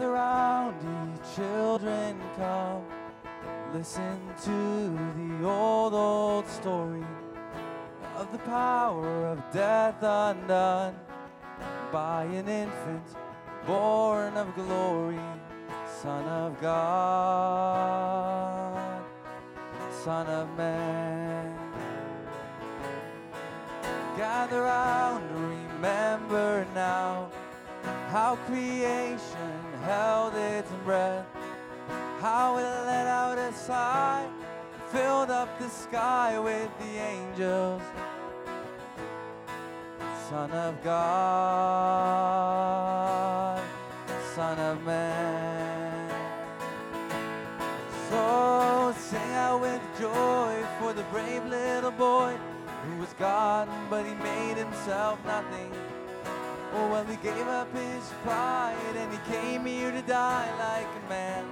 Gather round, ye children, come. Listen to the old, old story of the power of death undone by an infant born of glory, Son of God, Son of Man. Gather round, remember now how creation held its breath, how it let out a sigh, filled up the sky with the angels. Son of God, Son of Man. So sing out with joy for the brave little boy who was God, but he made himself nothing. Oh, well, he gave up his pride and he came here to die like a man.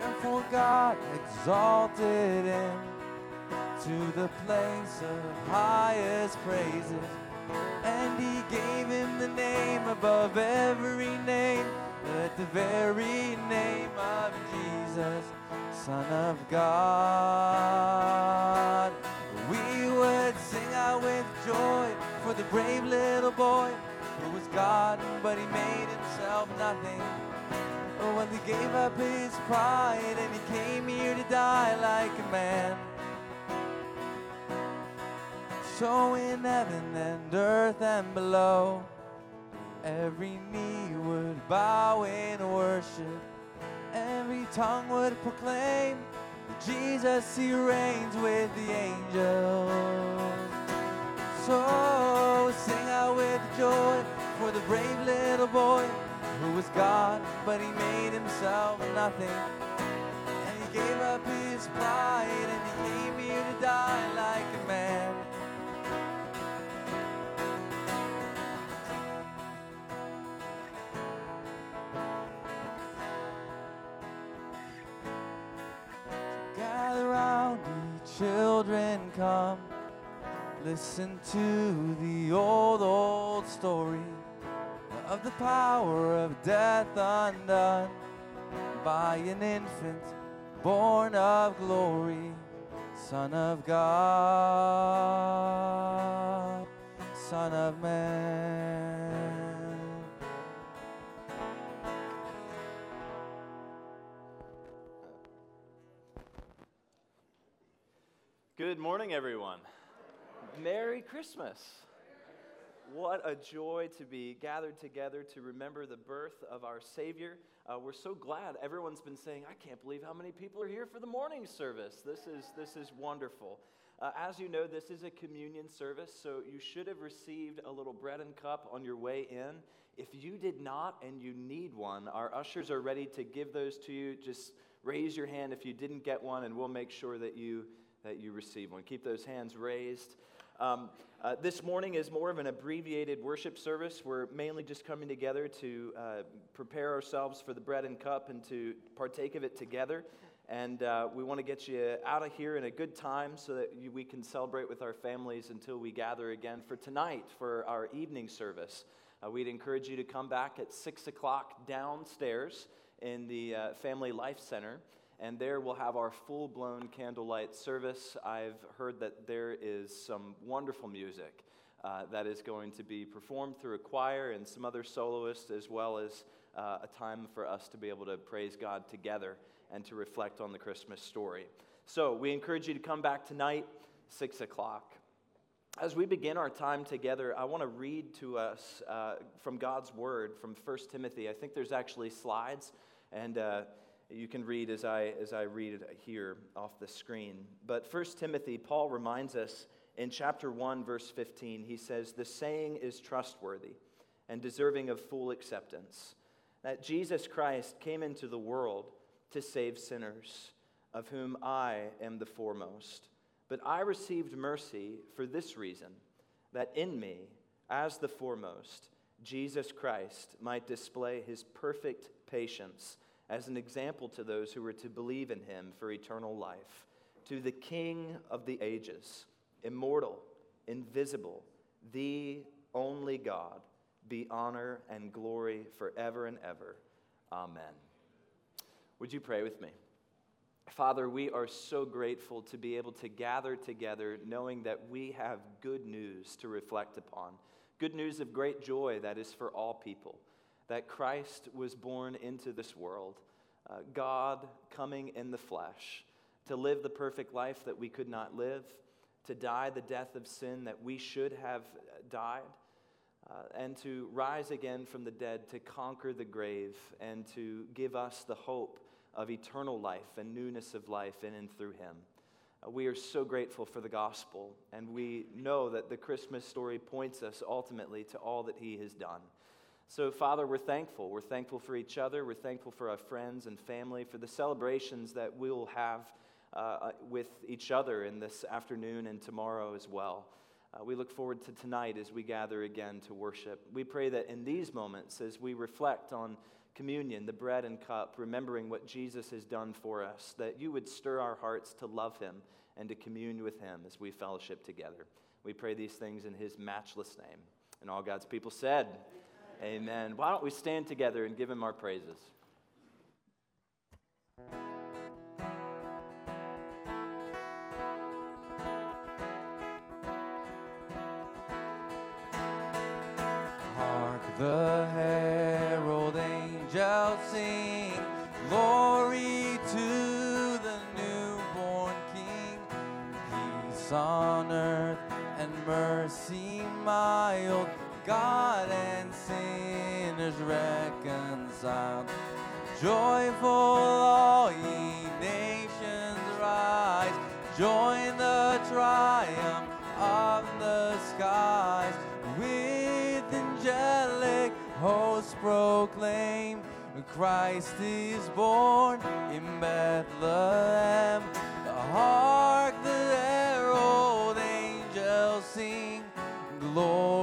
Therefore, God exalted him to the place of highest praises, and he gave him the name above every name at the very name of Jesus, Son of God. We would sing out with joy for the brave little boy who was God, but he made himself nothing. Oh, when he gave up his pride and he came here to die like a man. So in heaven and earth and below, every knee would bow in worship, every tongue would proclaim that Jesus, He reigns with the angels. So sing out with joy for the brave little boy who was God, but he made himself nothing. And he gave up his pride and he came here to die like come. Listen to the old, old story of the power of death undone by an infant born of glory, Son of God, Son of Man. Good morning, everyone. Merry Christmas. What a joy to be gathered together to remember the birth of our Savior. Uh, we're so glad. Everyone's been saying, I can't believe how many people are here for the morning service. This is, this is wonderful. Uh, as you know, this is a communion service, so you should have received a little bread and cup on your way in. If you did not and you need one, our ushers are ready to give those to you. Just raise your hand if you didn't get one, and we'll make sure that you, that you receive one. Keep those hands raised. Um, uh, this morning is more of an abbreviated worship service. We're mainly just coming together to uh, prepare ourselves for the bread and cup and to partake of it together. And uh, we want to get you out of here in a good time so that you, we can celebrate with our families until we gather again for tonight for our evening service. Uh, we'd encourage you to come back at 6 o'clock downstairs in the uh, Family Life Center and there we'll have our full blown candlelight service. I've heard that there is some wonderful music uh, that is going to be performed through a choir and some other soloists, as well as uh, a time for us to be able to praise God together and to reflect on the Christmas story. So we encourage you to come back tonight, 6 o'clock. As we begin our time together, I want to read to us uh, from God's Word from 1 Timothy. I think there's actually slides, and uh, you can read as I, as I read it here off the screen. But 1 Timothy, Paul reminds us in chapter 1, verse 15, he says, The saying is trustworthy and deserving of full acceptance that Jesus Christ came into the world to save sinners, of whom I am the foremost. But I received mercy for this reason, that in me, as the foremost, Jesus Christ might display his perfect patience as an example to those who were to believe in him for eternal life. To the King of the ages, immortal, invisible, the only God, be honor and glory forever and ever. Amen. Would you pray with me? Father, we are so grateful to be able to gather together knowing that we have good news to reflect upon. Good news of great joy that is for all people. That Christ was born into this world, uh, God coming in the flesh, to live the perfect life that we could not live, to die the death of sin that we should have died, uh, and to rise again from the dead to conquer the grave and to give us the hope of eternal life and newness of life in and through him. Uh, we are so grateful for the gospel, and we know that the Christmas story points us ultimately to all that he has done. So, Father, we're thankful. We're thankful for each other. We're thankful for our friends and family, for the celebrations that we'll have uh, uh with each other in this afternoon and tomorrow as well. Uh, we look forward to tonight as we gather again to worship. We pray that in these moments, as we reflect on communion, the bread and cup, remembering what Jesus has done for us, that you would stir our hearts to love him and to commune with him as we fellowship together. We pray these things in his matchless name. And all God's people said, Amen. Why don't we stand together and give him our praises? Hark the herald angels sing, glory to the newborn King. Peace on earth and mercy mild, reconciled. Joyful all ye nations rise, join the triumph of the skies with angelic hosts proclaim Christ is born in Bethlehem. Hark the herald angels sing, glory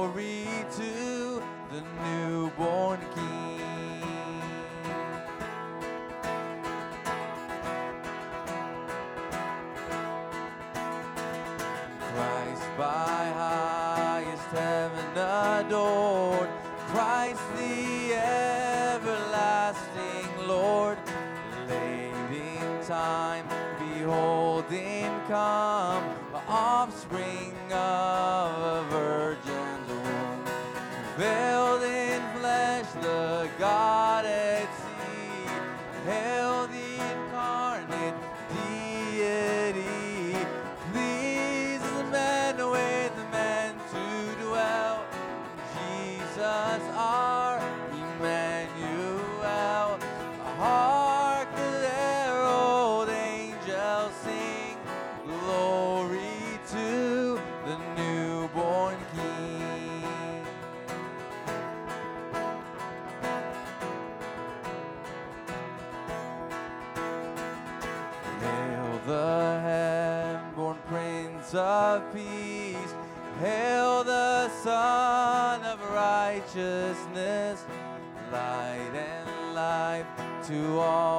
adored, Christ the everlasting Lord, late in time, behold him come, offspring of a virgin's womb, to all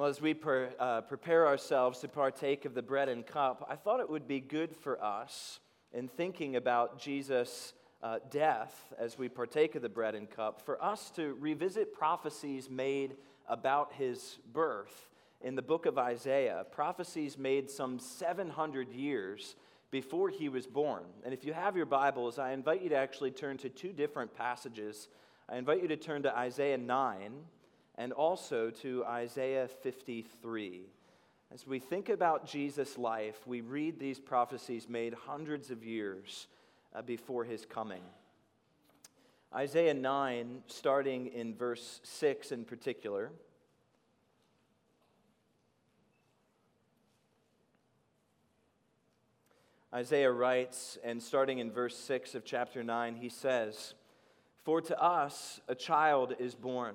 Well, as we pre- uh, prepare ourselves to partake of the bread and cup, I thought it would be good for us in thinking about Jesus' uh, death as we partake of the bread and cup, for us to revisit prophecies made about his birth in the book of Isaiah, prophecies made some 700 years before he was born. And if you have your Bibles, I invite you to actually turn to two different passages. I invite you to turn to Isaiah 9 and also to Isaiah 53. As we think about Jesus' life, we read these prophecies made hundreds of years uh, before his coming. Isaiah 9, starting in verse 6 in particular. Isaiah writes, and starting in verse 6 of chapter 9, he says, For to us a child is born,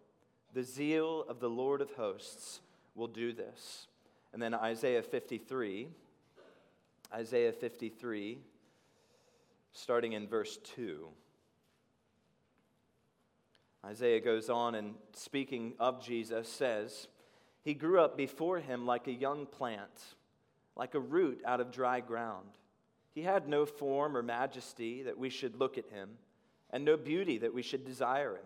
The zeal of the Lord of hosts will do this. And then Isaiah 53, Isaiah 53, starting in verse 2. Isaiah goes on and speaking of Jesus says, He grew up before him like a young plant, like a root out of dry ground. He had no form or majesty that we should look at him, and no beauty that we should desire him.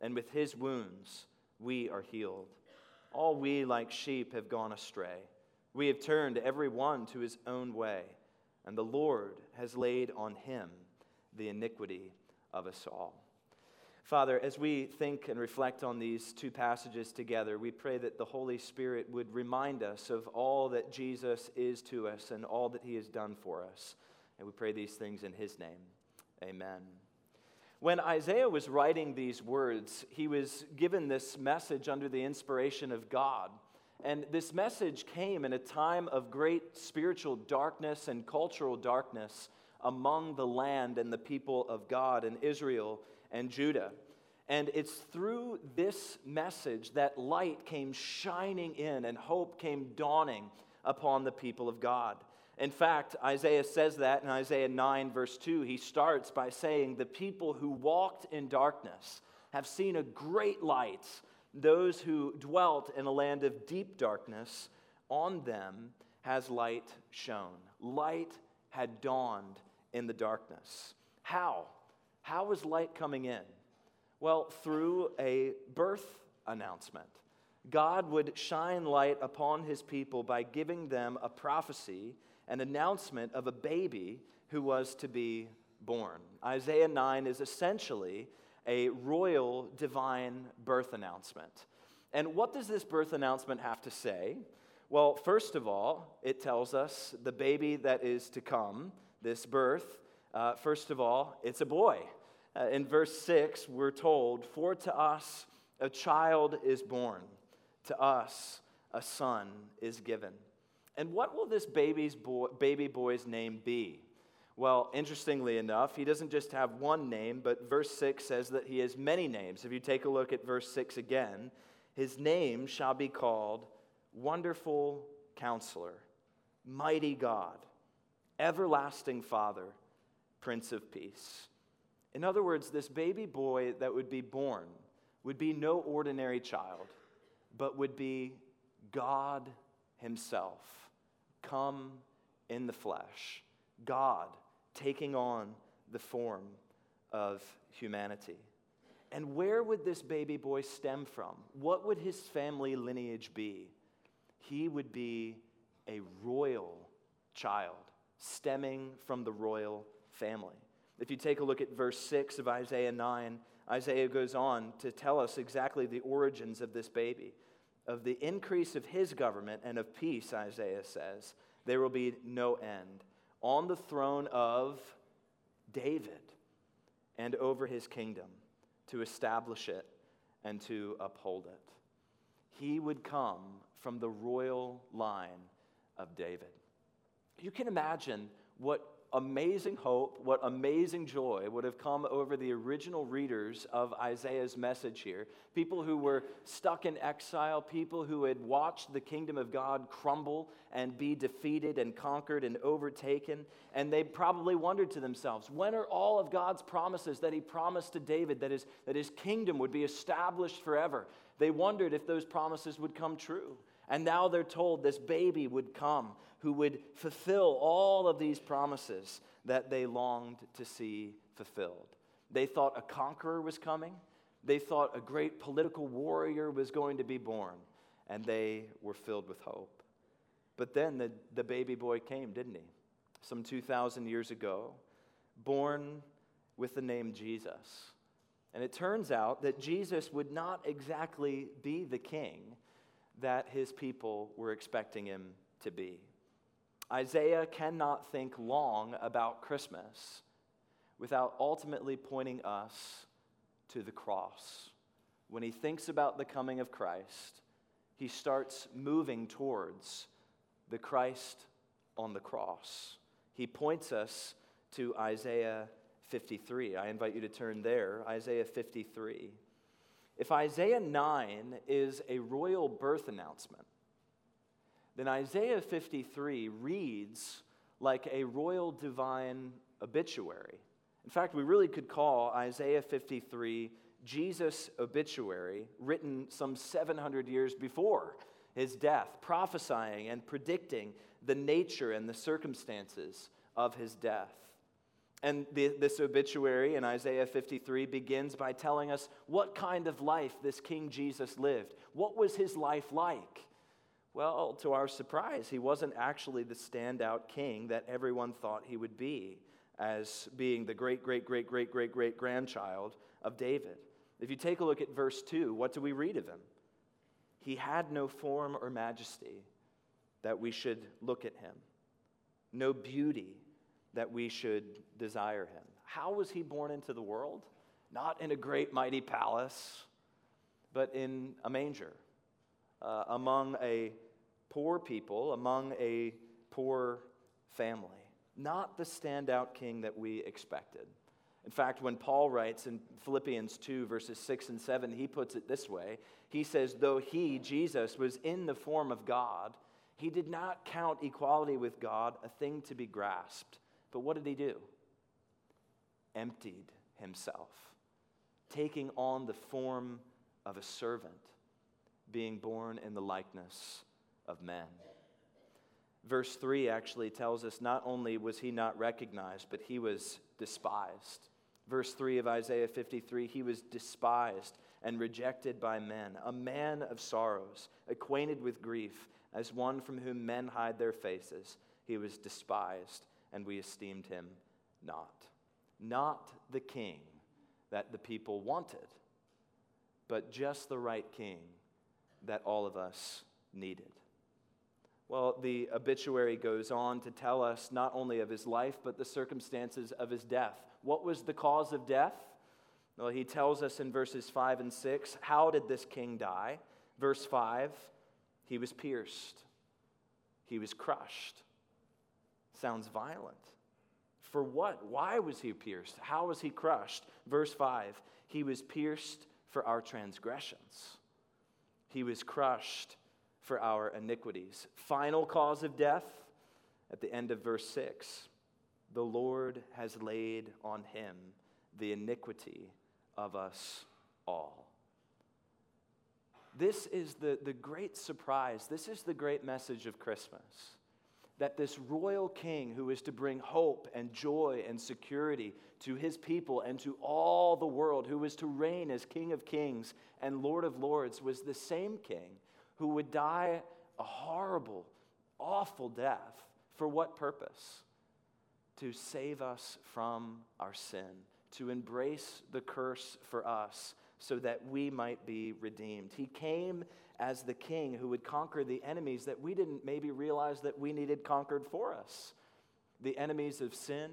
and with his wounds we are healed. All we, like sheep, have gone astray. We have turned every one to his own way, and the Lord has laid on him the iniquity of us all. Father, as we think and reflect on these two passages together, we pray that the Holy Spirit would remind us of all that Jesus is to us and all that he has done for us. And we pray these things in his name. Amen. When Isaiah was writing these words, he was given this message under the inspiration of God. And this message came in a time of great spiritual darkness and cultural darkness among the land and the people of God in Israel and Judah. And it's through this message that light came shining in and hope came dawning upon the people of God. In fact, Isaiah says that in Isaiah 9, verse 2. He starts by saying, The people who walked in darkness have seen a great light. Those who dwelt in a land of deep darkness, on them has light shone. Light had dawned in the darkness. How? How was light coming in? Well, through a birth announcement. God would shine light upon his people by giving them a prophecy, an announcement of a baby who was to be born. Isaiah 9 is essentially a royal divine birth announcement. And what does this birth announcement have to say? Well, first of all, it tells us the baby that is to come, this birth, uh, first of all, it's a boy. Uh, in verse 6, we're told, For to us a child is born, to us a son is given. And what will this baby's boy, baby boy's name be? Well, interestingly enough, he doesn't just have one name, but verse 6 says that he has many names. If you take a look at verse 6 again, his name shall be called Wonderful Counselor, Mighty God, Everlasting Father, Prince of Peace. In other words, this baby boy that would be born would be no ordinary child, but would be God Himself, come in the flesh. God taking on the form of humanity. And where would this baby boy stem from? What would his family lineage be? He would be a royal child, stemming from the royal family. If you take a look at verse 6 of Isaiah 9, Isaiah goes on to tell us exactly the origins of this baby. Of the increase of his government and of peace, Isaiah says, there will be no end. On the throne of David and over his kingdom to establish it and to uphold it. He would come from the royal line of David. You can imagine what amazing hope, what amazing joy would have come over the original readers of Isaiah's message here. People who were stuck in exile, people who had watched the kingdom of God crumble and be defeated and conquered and overtaken. And they probably wondered to themselves, when are all of God's promises that he promised to David that his, that his kingdom would be established forever? They wondered if those promises would come true. And now they're told this baby would come who would fulfill all of these promises that they longed to see fulfilled. They thought a conqueror was coming, they thought a great political warrior was going to be born, and they were filled with hope. But then the, the baby boy came, didn't he? Some 2,000 years ago, born with the name Jesus. And it turns out that Jesus would not exactly be the king that his people were expecting him to be. Isaiah cannot think long about Christmas without ultimately pointing us to the cross. When he thinks about the coming of Christ, he starts moving towards the Christ on the cross. He points us to Isaiah 53. I invite you to turn there, Isaiah 53. If Isaiah 9 is a royal birth announcement, then Isaiah 53 reads like a royal divine obituary. In fact, we really could call Isaiah 53 Jesus' obituary, written some 700 years before his death, prophesying and predicting the nature and the circumstances of his death. And the, this obituary in Isaiah 53 begins by telling us what kind of life this King Jesus lived. What was his life like? Well, to our surprise, he wasn't actually the standout king that everyone thought he would be, as being the great, great, great, great, great, great grandchild of David. If you take a look at verse 2, what do we read of him? He had no form or majesty that we should look at him, no beauty that we should desire him. How was he born into the world? Not in a great, mighty palace, but in a manger, uh, among a poor people, among a poor family. Not the standout king that we expected. In fact, when Paul writes in Philippians 2, verses 6 and 7, he puts it this way He says, Though he, Jesus, was in the form of God, he did not count equality with God a thing to be grasped. But what did he do? Emptied himself, taking on the form of a servant, being born in the likeness of men. Verse 3 actually tells us not only was he not recognized, but he was despised. Verse 3 of Isaiah 53 he was despised and rejected by men, a man of sorrows, acquainted with grief, as one from whom men hide their faces. He was despised, and we esteemed him not. Not the king that the people wanted, but just the right king that all of us needed. Well, the obituary goes on to tell us not only of his life, but the circumstances of his death. What was the cause of death? Well, he tells us in verses 5 and 6 how did this king die? Verse 5 he was pierced, he was crushed. Sounds violent. For what? Why was he pierced? How was he crushed? Verse 5 he was pierced for our transgressions, he was crushed for our iniquities. Final cause of death at the end of verse 6 the Lord has laid on him the iniquity of us all. This is the, the great surprise. This is the great message of Christmas. That this royal king who is to bring hope and joy and security to his people and to all the world, who is to reign as King of kings and Lord of lords, was the same king who would die a horrible, awful death. For what purpose? To save us from our sin, to embrace the curse for us so that we might be redeemed. He came as the king who would conquer the enemies that we didn't maybe realize that we needed conquered for us the enemies of sin,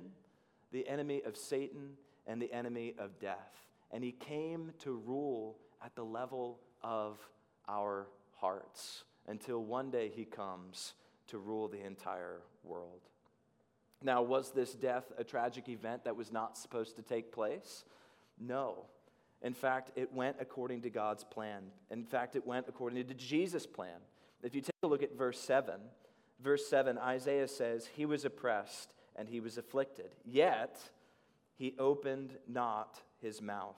the enemy of Satan, and the enemy of death. And he came to rule at the level of our hearts until one day he comes to rule the entire world. Now, was this death a tragic event that was not supposed to take place? No. In fact, it went according to God's plan. In fact, it went according to Jesus' plan. If you take a look at verse 7, verse 7, Isaiah says, He was oppressed and he was afflicted, yet he opened not his mouth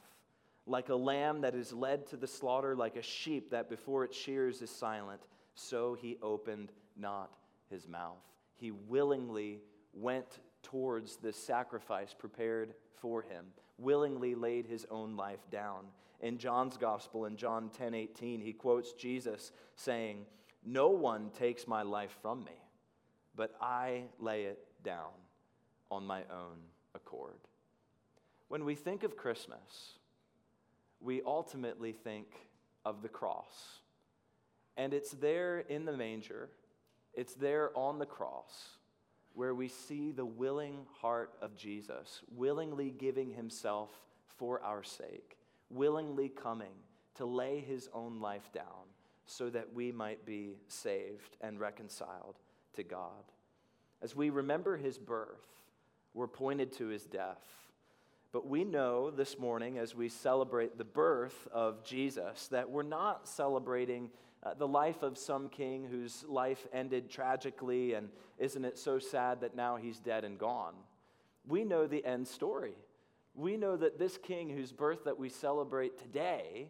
like a lamb that is led to the slaughter, like a sheep that before its shears is silent, so he opened not his mouth. He willingly went towards the sacrifice prepared for him, willingly laid his own life down. In John's gospel, in John 10 18, he quotes Jesus saying, No one takes my life from me, but I lay it down on my own accord. When we think of Christmas, we ultimately think of the cross. And it's there in the manger, it's there on the cross where we see the willing heart of Jesus, willingly giving himself for our sake, willingly coming to lay his own life down so that we might be saved and reconciled to God. As we remember his birth, we're pointed to his death but we know this morning, as we celebrate the birth of Jesus, that we're not celebrating uh, the life of some king whose life ended tragically, and isn't it so sad that now he's dead and gone? We know the end story. We know that this king whose birth that we celebrate today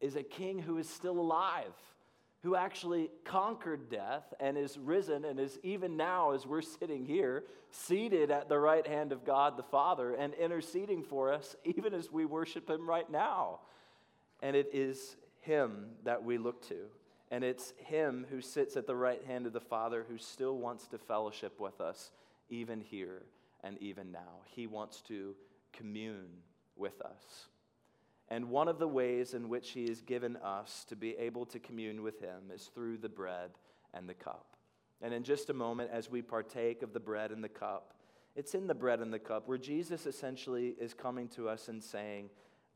is a king who is still alive who actually conquered death and is risen and is even now, as we're sitting here, seated at the right hand of God the Father and interceding for us, even as we worship Him right now. And it is Him that we look to. And it's Him who sits at the right hand of the Father who still wants to fellowship with us, even here and even now. He wants to commune with us. And one of the ways in which He has given us to be able to commune with Him is through the bread and the cup. And in just a moment, as we partake of the bread and the cup, it's in the bread and the cup where Jesus essentially is coming to us and saying,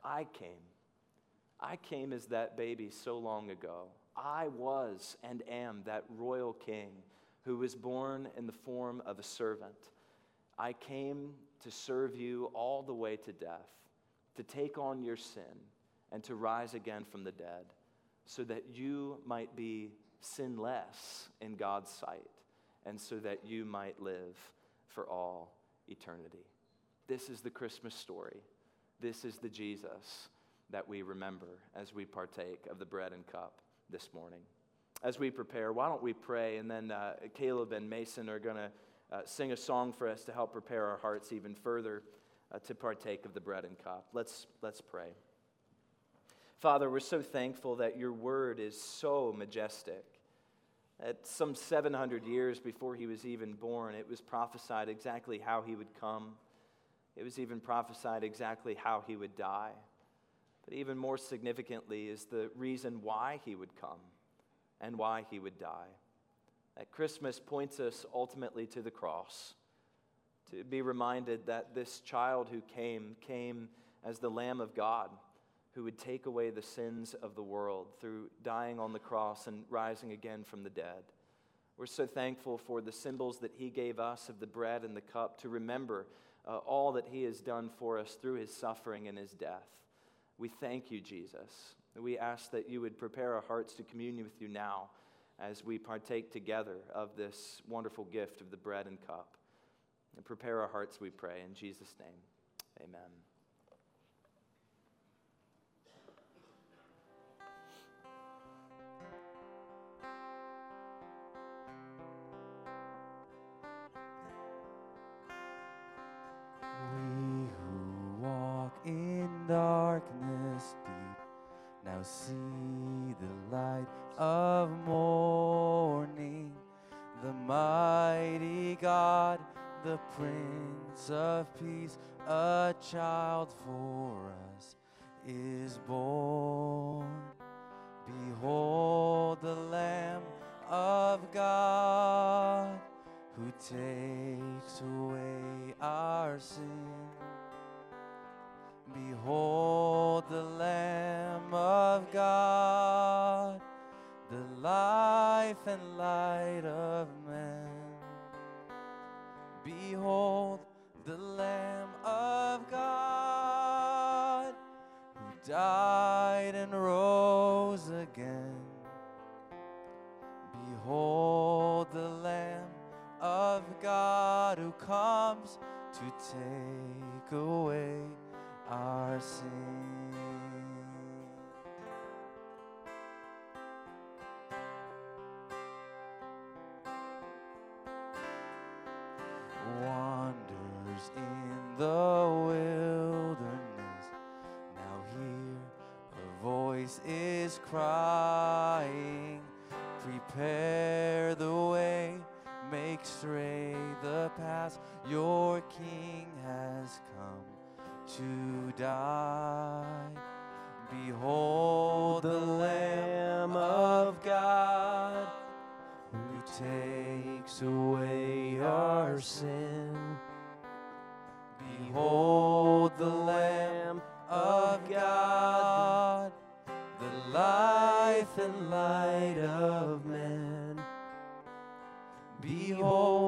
I came. I came as that baby so long ago. I was and am that royal king who was born in the form of a servant. I came to serve you all the way to death, to take on your sin, and to rise again from the dead, so that you might be sinless in God's sight, and so that you might live for all eternity. This is the Christmas story. This is the Jesus that we remember as we partake of the bread and cup this morning. As we prepare, why don't we pray? And then uh, Caleb and Mason are going to uh, sing a song for us to help prepare our hearts even further uh, to partake of the bread and cup. Let's, let's pray. Father, we're so thankful that your word is so majestic. At some 700 years before he was even born, it was prophesied exactly how he would come. It was even prophesied exactly how he would die. But even more significantly is the reason why he would come and why he would die. That Christmas points us ultimately to the cross, to be reminded that this child who came came as the Lamb of God who would take away the sins of the world through dying on the cross and rising again from the dead. We're so thankful for the symbols that he gave us of the bread and the cup to remember uh, all that he has done for us through his suffering and his death. We thank you, Jesus. We ask that you would prepare our hearts to communion with you now as we partake together of this wonderful gift of the bread and cup. And prepare our hearts, we pray. In Jesus' name, amen. Prince of Peace, a child for us is born. Behold the Lamb of God who takes away our sin. The wilderness, now hear a voice is crying, prepare the way, make straight the path, your King has come to die. Behold the Lamb of God who takes away our sin. Life and light of men. Behold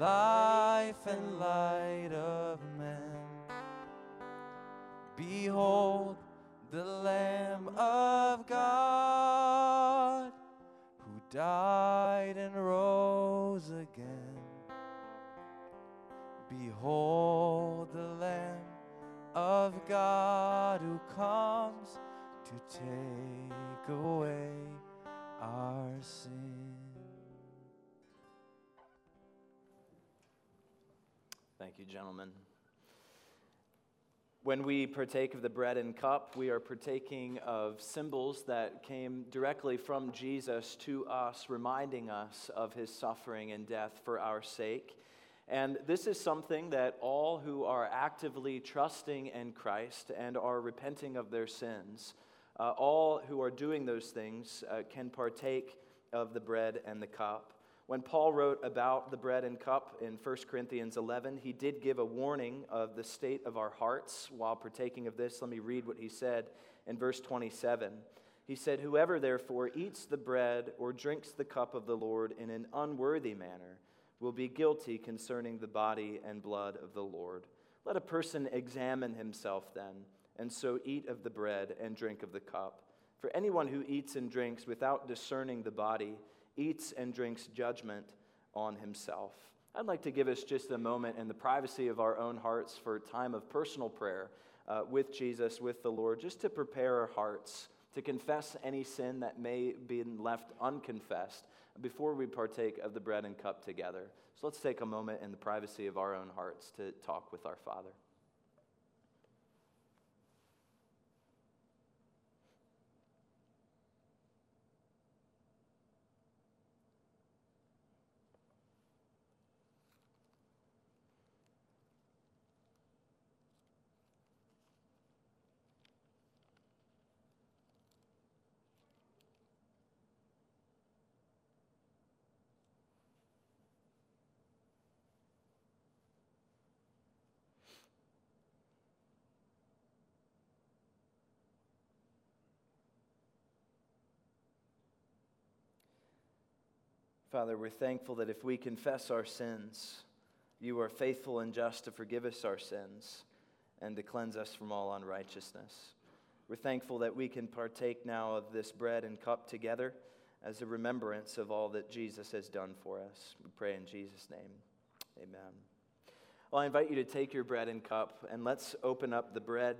life and light of men. Behold the Lamb of God who died and rose again. Behold the Lamb of God who comes to take away gentlemen. When we partake of the bread and cup, we are partaking of symbols that came directly from Jesus to us, reminding us of his suffering and death for our sake. And this is something that all who are actively trusting in Christ and are repenting of their sins, uh, all who are doing those things uh, can partake of the bread and the cup. When Paul wrote about the bread and cup in 1 Corinthians 11, he did give a warning of the state of our hearts while partaking of this. Let me read what he said in verse 27. He said, Whoever therefore eats the bread or drinks the cup of the Lord in an unworthy manner, will be guilty concerning the body and blood of the Lord. Let a person examine himself then, and so eat of the bread and drink of the cup. For anyone who eats and drinks without discerning the body eats and drinks judgment on himself. I'd like to give us just a moment in the privacy of our own hearts for a time of personal prayer uh, with Jesus, with the Lord, just to prepare our hearts to confess any sin that may be left unconfessed before we partake of the bread and cup together. So let's take a moment in the privacy of our own hearts to talk with our Father. Father, we're thankful that if we confess our sins, you are faithful and just to forgive us our sins and to cleanse us from all unrighteousness. We're thankful that we can partake now of this bread and cup together as a remembrance of all that Jesus has done for us. We pray in Jesus' name. Amen. Well, I invite you to take your bread and cup and let's open up the bread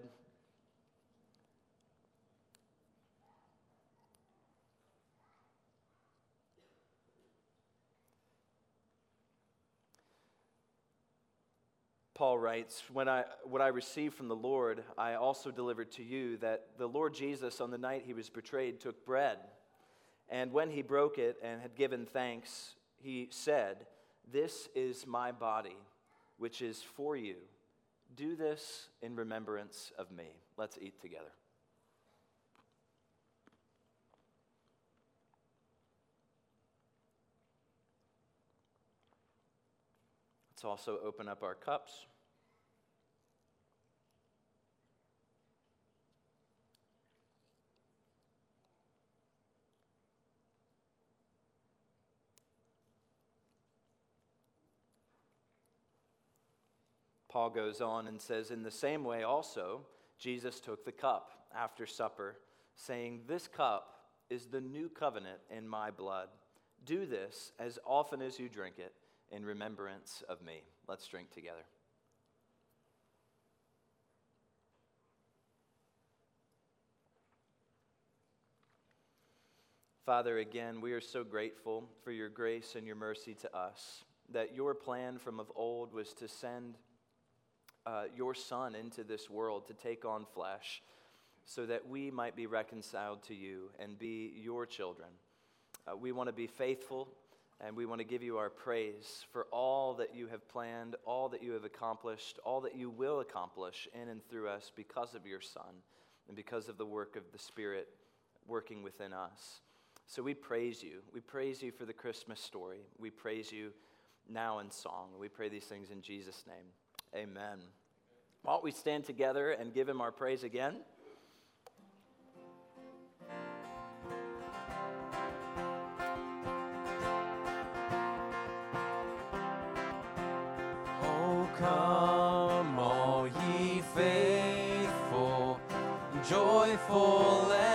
Paul writes, when I, What I received from the Lord, I also delivered to you that the Lord Jesus, on the night he was betrayed, took bread. And when he broke it and had given thanks, he said, This is my body, which is for you. Do this in remembrance of me. Let's eat together. Let's also open up our cups. Paul goes on and says, In the same way, also, Jesus took the cup after supper, saying, This cup is the new covenant in my blood. Do this as often as you drink it in remembrance of me. Let's drink together. Father, again, we are so grateful for your grace and your mercy to us, that your plan from of old was to send uh, your Son into this world to take on flesh so that we might be reconciled to you and be your children. Uh, we want to be faithful and we want to give you our praise for all that you have planned, all that you have accomplished, all that you will accomplish in and through us because of your Son and because of the work of the Spirit working within us. So we praise you. We praise you for the Christmas story. We praise you now in song. We pray these things in Jesus' name. Amen. Why don't we stand together and give him our praise again? Joyful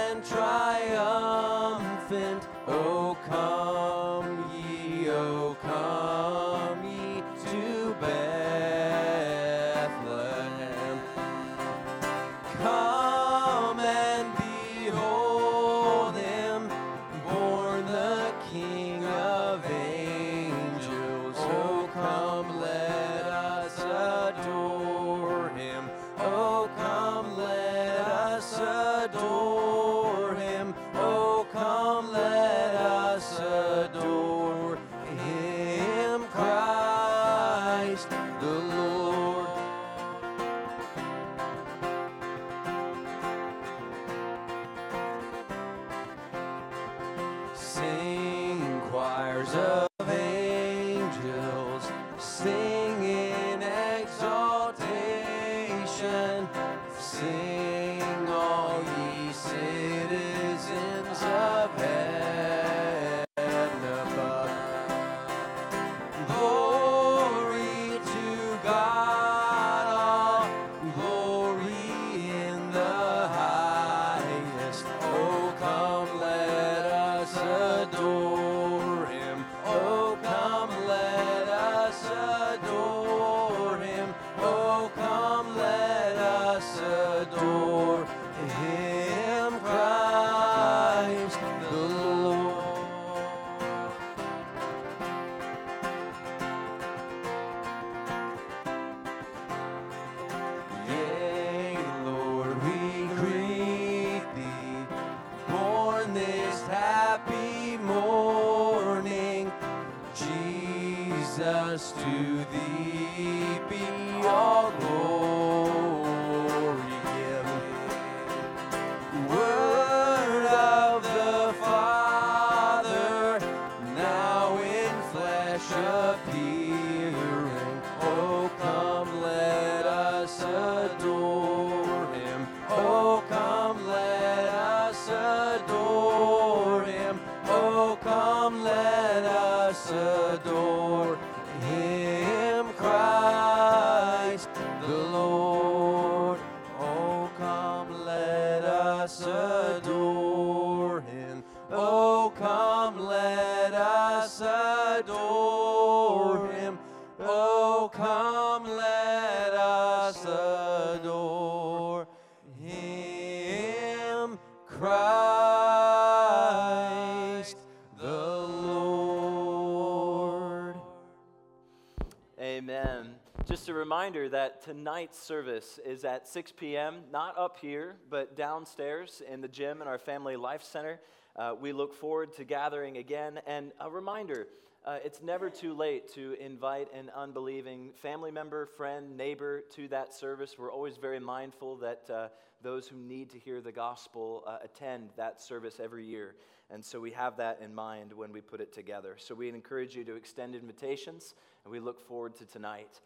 reminder that tonight's service is at 6 p.m., not up here, but downstairs in the gym in our Family Life Center. Uh, we look forward to gathering again. And a reminder uh, it's never too late to invite an unbelieving family member, friend, neighbor to that service. We're always very mindful that uh, those who need to hear the gospel uh, attend that service every year. And so we have that in mind when we put it together. So we encourage you to extend invitations, and we look forward to tonight.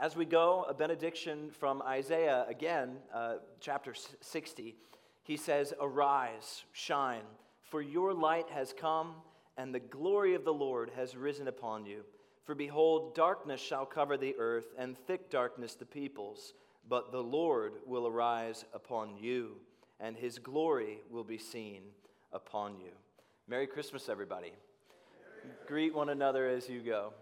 As we go, a benediction from Isaiah again, uh, chapter 60. He says, Arise, shine, for your light has come, and the glory of the Lord has risen upon you. For behold, darkness shall cover the earth, and thick darkness the peoples. But the Lord will arise upon you, and his glory will be seen upon you. Merry Christmas, everybody. Greet one another as you go.